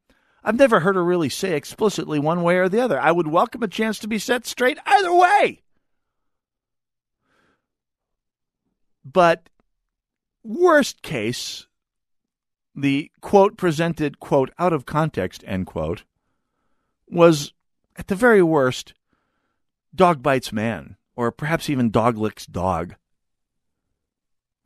I've never heard her really say explicitly one way or the other. I would welcome a chance to be set straight either way. But worst case, the quote presented, quote, out of context, end quote, was at the very worst, dog bites man, or perhaps even dog licks dog.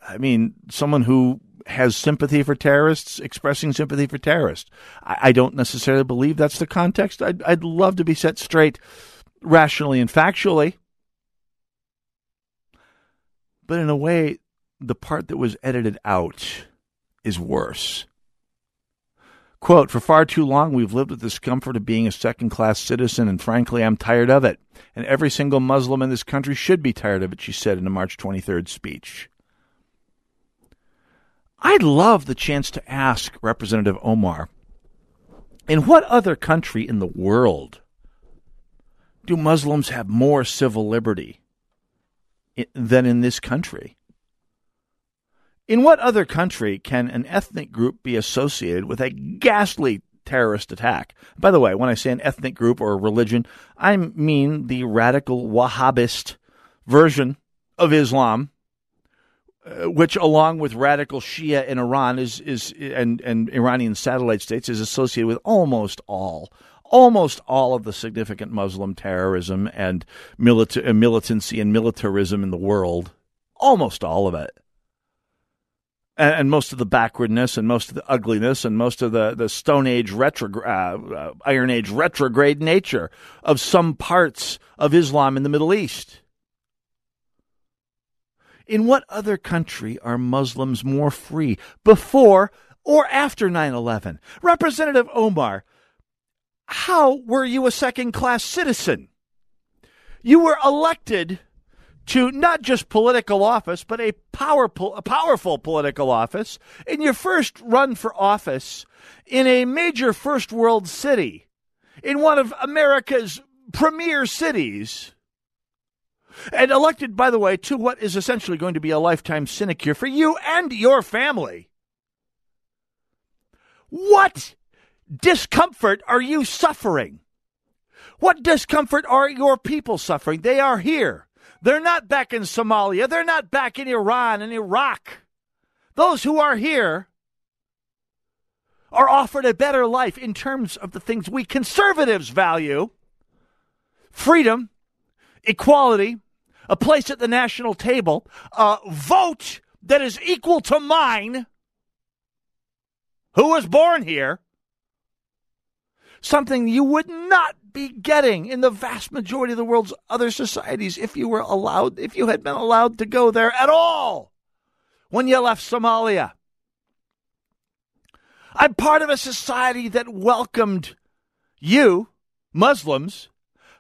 I mean, someone who has sympathy for terrorists expressing sympathy for terrorists. I, I don't necessarily believe that's the context. I'd, I'd love to be set straight rationally and factually. But in a way, the part that was edited out is worse. Quote, for far too long, we've lived with the discomfort of being a second class citizen, and frankly, I'm tired of it. And every single Muslim in this country should be tired of it, she said in a March 23rd speech. I'd love the chance to ask Representative Omar in what other country in the world do Muslims have more civil liberty than in this country? In what other country can an ethnic group be associated with a ghastly terrorist attack? By the way, when I say an ethnic group or a religion, I mean the radical Wahhabist version of Islam which, along with radical Shia in Iran, is is and and Iranian satellite states, is associated with almost all, almost all of the significant Muslim terrorism and milita- uh, militancy and militarism in the world. Almost all of it. And, and, most of the backwardness and most of the ugliness and most of the, the Stone Age retrograde, uh, uh, Iron Age retrograde nature of some parts of Islam in the Middle East. In what other country are Muslims more free? Before or after 9 11? Representative Omar, how were you a second class citizen? You were elected to not just political office, but a, power, a powerful political office in your first run for office in a major first world city, in one of America's premier cities. And elected, by the way, to what is essentially going to be a lifetime sinecure for you and your family. What discomfort are you suffering? What discomfort are your people suffering? They are here. They're not back in Somalia. They're not back in Iran and Iraq. Those who are here are offered a better life in terms of the things we conservatives value freedom, equality, a place at the national table, a vote that is equal to mine, who was born here, something you would not be getting in the vast majority of the world's other societies if you were allowed, if you had been allowed to go there at all when you left Somalia. I'm part of a society that welcomed you, Muslims,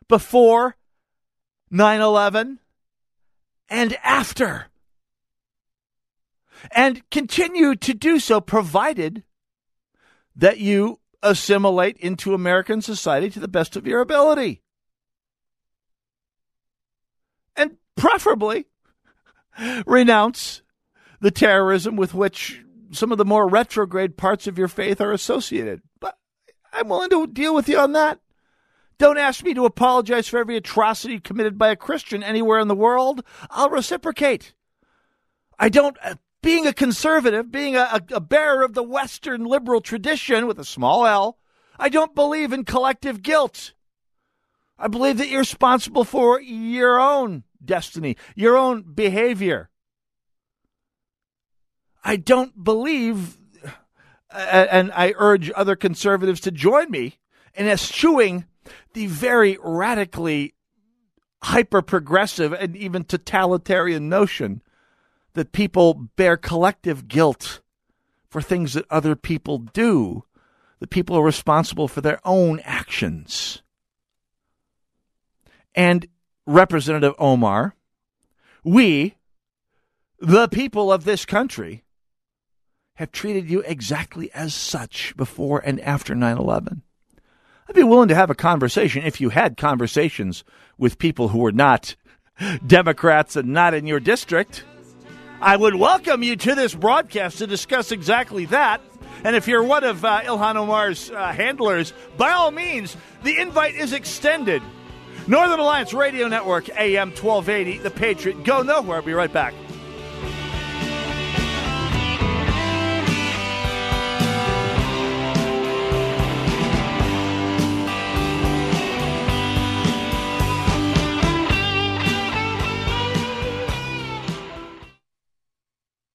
before 9 11 and after. And continue to do so provided that you assimilate into American society to the best of your ability. And preferably renounce the terrorism with which some of the more retrograde parts of your faith are associated. But I'm willing to deal with you on that. Don't ask me to apologize for every atrocity committed by a Christian anywhere in the world. I'll reciprocate. I don't uh, being a conservative, being a, a, bearer of the Western liberal tradition with a small L, I don't believe in collective guilt. I believe that you're responsible for your own destiny, your own behavior. I don't believe, and I urge other conservatives to join me in eschewing the very radically hyper progressive and even totalitarian notion that people bear collective guilt for things that other people do, that people are responsible for their own actions. And Representative Omar, we, the people of this country, have treated you exactly as such before and after 9 11. I'd be willing to have a conversation if you had conversations with people who were not Democrats and not in your district. I would welcome you to this broadcast to discuss exactly that. And if you're one of uh, Ilhan Omar's uh, handlers, by all means, the invite is extended. Northern Alliance Radio Network, AM 1280, The Patriot. Go nowhere. I'll be right back.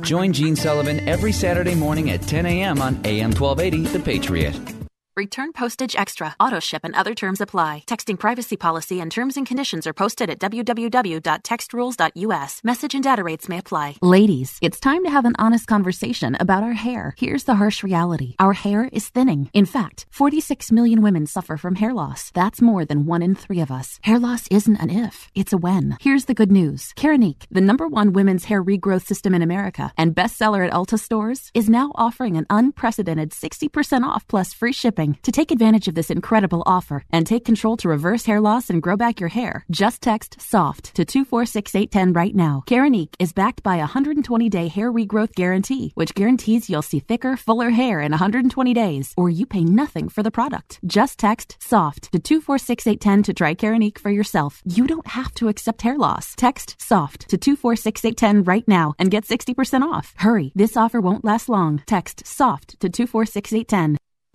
Join Gene Sullivan every Saturday morning at 10 a.m. on AM 1280 The Patriot. Return postage extra. Auto ship and other terms apply. Texting privacy policy and terms and conditions are posted at www.textrules.us. Message and data rates may apply. Ladies, it's time to have an honest conversation about our hair. Here's the harsh reality. Our hair is thinning. In fact, 46 million women suffer from hair loss. That's more than one in three of us. Hair loss isn't an if, it's a when. Here's the good news. Keranique, the number one women's hair regrowth system in America and bestseller at Ulta stores, is now offering an unprecedented 60% off plus free shipping To take advantage of this incredible offer and take control to reverse hair loss and grow back your hair, just text SOFT to 246810 right now. Keranique is backed by a 120 day hair regrowth guarantee, which guarantees you'll see thicker, fuller hair in 120 days, or you pay nothing for the product. Just text SOFT to 246810 to try Keranique for yourself. You don't have to accept hair loss. Text SOFT to 246810 right now and get 60% off. Hurry, this offer won't last long. Text SOFT to 246810.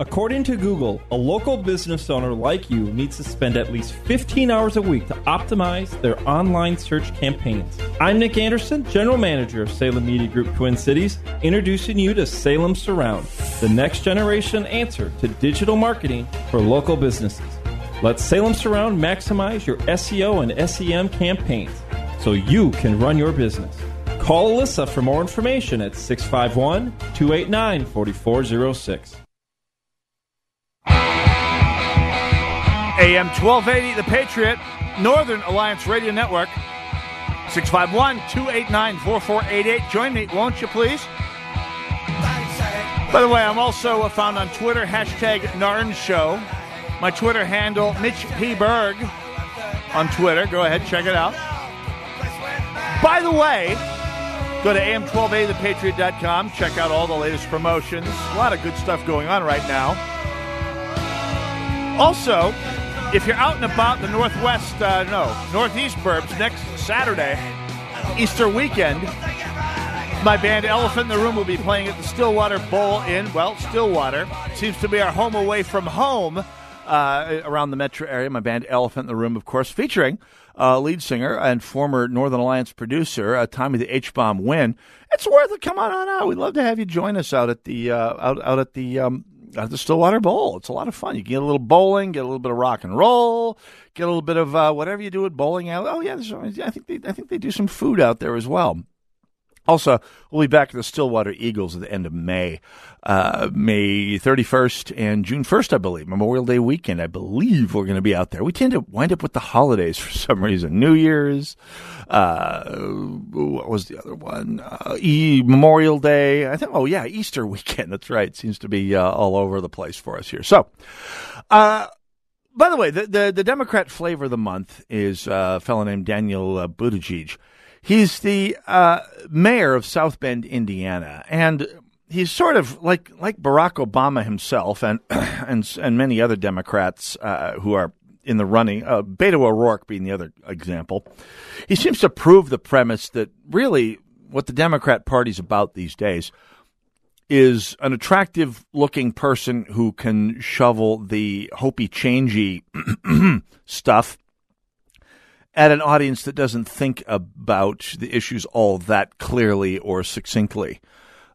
According to Google, a local business owner like you needs to spend at least 15 hours a week to optimize their online search campaigns. I'm Nick Anderson, General Manager of Salem Media Group Twin Cities, introducing you to Salem Surround, the next generation answer to digital marketing for local businesses. Let Salem Surround maximize your SEO and SEM campaigns so you can run your business. Call Alyssa for more information at 651 289 4406. AM 1280, The Patriot, Northern Alliance Radio Network, 651 289 4488. Join me, won't you please? By the way, I'm also uh, found on Twitter, hashtag Narn Show. My Twitter handle, Mitch P. Berg on Twitter. Go ahead, check it out. By the way, go to am1280thepatriot.com. Check out all the latest promotions. A lot of good stuff going on right now. Also, if you're out and about the Northwest, uh, no, Northeast burbs next Saturday, Easter weekend, my band Elephant in the Room will be playing at the Stillwater Bowl in, well, Stillwater. Seems to be our home away from home uh, around the metro area. My band Elephant in the Room, of course, featuring uh, lead singer and former Northern Alliance producer uh, Tommy the H Bomb Huynh. It's worth it. Come on, on out. We'd love to have you join us out at the uh, out out at the um, at the Stillwater Bowl. It's a lot of fun. You get a little bowling, get a little bit of rock and roll, get a little bit of uh, whatever you do at bowling. Oh yeah, I think they, I think they do some food out there as well. Also, we'll be back to the Stillwater Eagles at the end of May, uh, May 31st and June 1st, I believe. Memorial Day weekend, I believe we're going to be out there. We tend to wind up with the holidays for some reason. New Year's, uh, what was the other one? Uh, e- Memorial Day. I think, oh yeah, Easter weekend. That's right. Seems to be uh, all over the place for us here. So, uh, by the way, the, the, the Democrat flavor of the month is uh, a fellow named Daniel uh, Buttigieg. He's the uh, mayor of South Bend, Indiana, and he's sort of like like Barack Obama himself, and and and many other Democrats uh, who are in the running. Uh, Beto O'Rourke being the other example. He seems to prove the premise that really what the Democrat Party's about these days is an attractive looking person who can shovel the hopey changey stuff at an audience that doesn't think about the issues all that clearly or succinctly.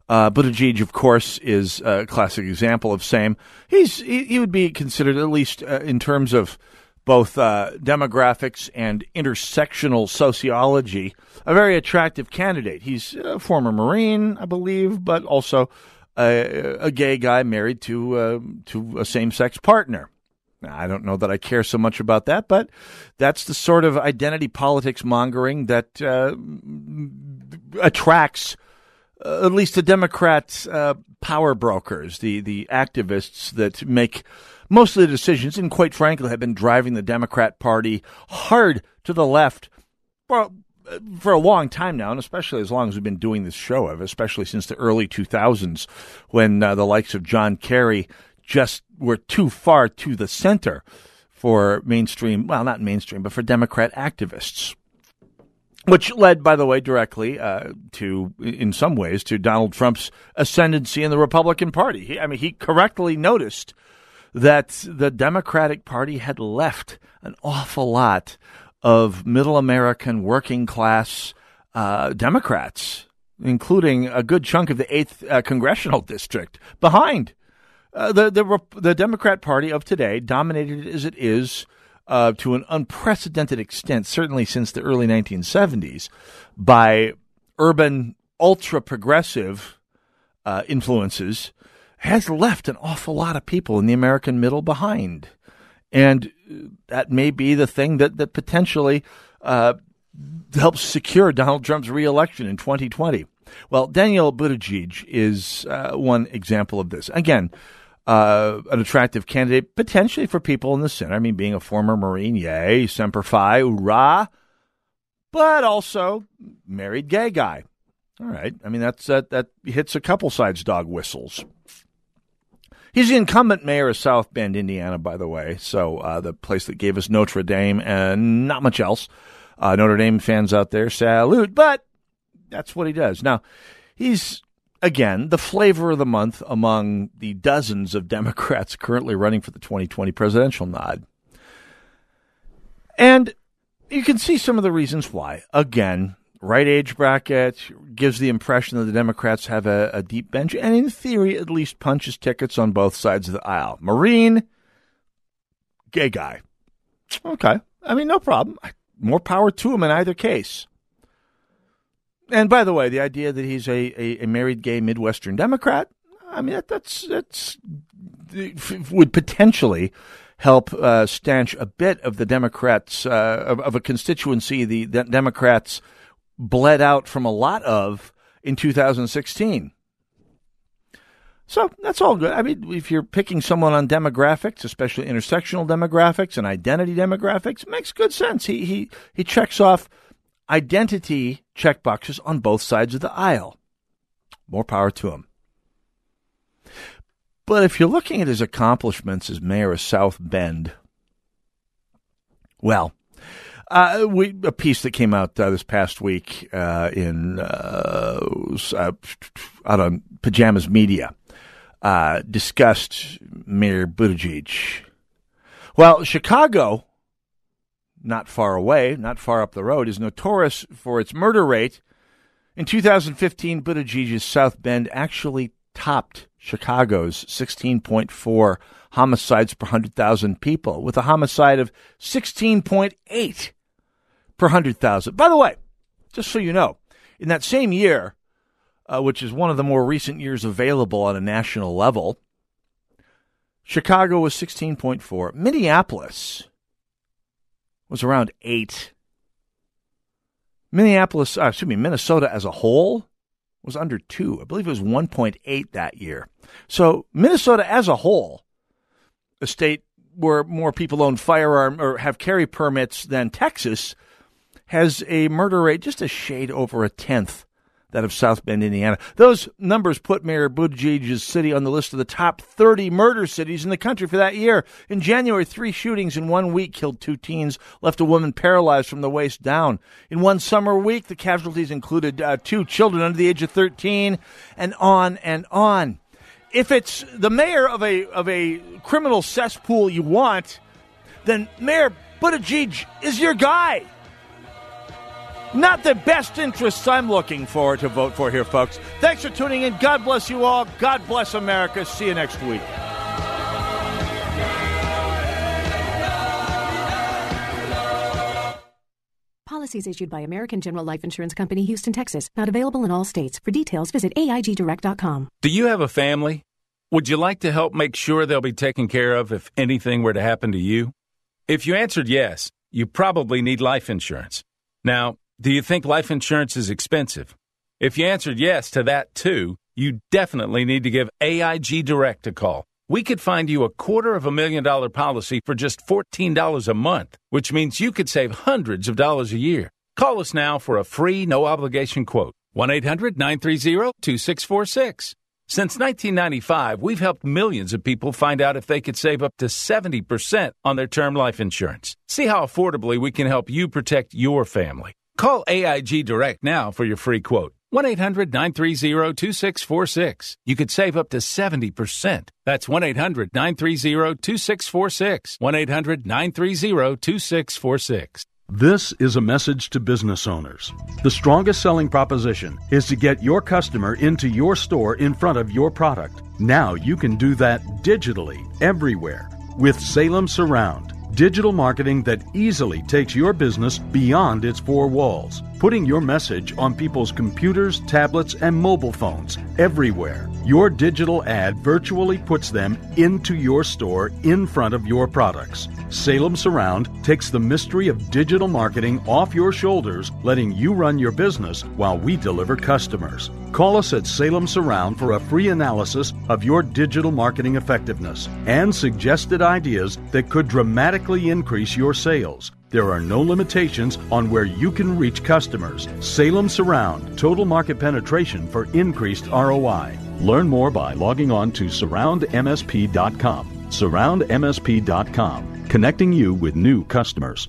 Uh, Buttigieg, of course, is a classic example of same. He's he, he would be considered at least uh, in terms of both uh, demographics and intersectional sociology, a very attractive candidate. He's a former Marine, I believe, but also a, a gay guy married to uh, to a same sex partner. I don't know that I care so much about that, but that's the sort of identity politics mongering that uh, attracts at least the Democrats' uh, power brokers, the the activists that make most of the decisions, and quite frankly, have been driving the Democrat Party hard to the left for, for a long time now, and especially as long as we've been doing this show, of especially since the early 2000s, when uh, the likes of John Kerry just were too far to the center. for mainstream, well, not mainstream, but for Democrat activists. Which led, by the way, directly uh, to, in some ways, to Donald Trump's ascendancy in the Republican Party. He, I mean, he correctly noticed that the Democratic Party had left an awful lot of middle American working class uh, Democrats, including a good chunk of the eighth uh, congressional district, behind. Uh, the the the Democrat Party of today, dominated as it is uh, to an unprecedented extent, certainly since the early 1970s, by urban ultra progressive uh, influences, has left an awful lot of people in the American middle behind, and that may be the thing that that potentially uh, helps secure Donald Trump's reelection in 2020. Well, Danielle Buttigieg is uh, one example of this. Again, uh, an attractive candidate potentially for people in the center. I mean, being a former Marine, yay, semper fi, hoorah, but also married gay guy. All right. I mean, that's that, that hits a couple sides dog whistles. He's the incumbent mayor of South Bend, Indiana, by the way. So uh, the place that gave us Notre Dame and not much else. Uh, Notre Dame fans out there, salute. But that's what he does. Now, he's again, the flavor of the month among the dozens of Democrats currently running for the 2020 presidential nod. And you can see some of the reasons why. Again, right age bracket gives the impression that the Democrats have a, a deep bench, and in theory, at least punches tickets on both sides of the aisle. Marine, gay guy. Okay. I mean, no problem. More power to him in either case. And by the way, the idea that he's a, a, a married gay Midwestern Democrat, I mean, that, that's, that's, would potentially help uh, stanch a bit of the Democrats, uh, of, of, a constituency the, the Democrats bled out from a lot of in 2016. So that's all good. I mean, if you're picking someone on demographics, especially intersectional demographics and identity demographics, it makes good sense. He he he checks off identity checkboxes on both sides of the aisle. More power to him. But if you're looking at his accomplishments as mayor of South Bend, well, uh, we, a piece that came out uh, this past week uh, in uh, uh, out on Pajamas Media uh, discussed Mayor Buttigieg. Well, Chicago not far away, not far up the road, is notorious for its murder rate. In 2015, Buttigieg's South Bend actually topped Chicago's 16.4 homicides per 100,000 people, with a homicide of 16.8 per 100,000. By the way, just so you know, in that same year, uh, which is one of the more recent years available on a national level, Chicago was 16.4. Minneapolis was around eight. Minneapolis, uh, excuse me, Minnesota as a whole was under two. I believe it was 1.8 that year. So Minnesota as a whole, a state where more people own firearm or have carry permits than Texas, has a murder rate just a shade over a tenth that of South Bend, Indiana. Those numbers put Mayor Buttigieg's city on the list of the top 30 murder cities in the country for that year. In January, three shootings in one week killed two teens, left a woman paralyzed from the waist down. In one summer week, the casualties included uh, two children under the age of 13, and on and on. If it's the mayor of a of a criminal cesspool you want, then Mayor Buttigieg is your guy. Not the best interests I'm looking for to vote for here, folks. Thanks for tuning in. God bless you all. God bless America. See you next week. Policies issued by American General Life Insurance Company, Houston, Texas. Not available in all states. For details, visit AIGDirect.com. Do you have a family? Would you like to help make sure they'll be taken care of if anything were to happen to you? If you answered yes, you probably need life insurance. Now, do you think life insurance is expensive? If you answered yes to that too, you definitely need to give AIG Direct a call. We could find you a quarter of a million dollar policy for just $14 a month, which means you could save hundreds of dollars a year. Call us now for a free, no obligation quote 1 800 930 2646. Since 1995, we've helped millions of people find out if they could save up to 70% on their term life insurance. See how affordably we can help you protect your family. Call AIG Direct now for your free quote. 1 800 930 2646. You could save up to 70%. That's 1 800 930 2646. 1 800 930 2646. This is a message to business owners. The strongest selling proposition is to get your customer into your store in front of your product. Now you can do that digitally everywhere with Salem Surround. Digital marketing that easily takes your business beyond its four walls, putting your message on people's computers, tablets, and mobile phones everywhere. Your digital ad virtually puts them into your store in front of your products. Salem Surround takes the mystery of digital marketing off your shoulders, letting you run your business while we deliver customers. Call us at Salem Surround for a free analysis of your digital marketing effectiveness and suggested ideas that could dramatically increase your sales. There are no limitations on where you can reach customers. Salem Surround, total market penetration for increased ROI. Learn more by logging on to surroundmsp.com. Surroundmsp.com, connecting you with new customers.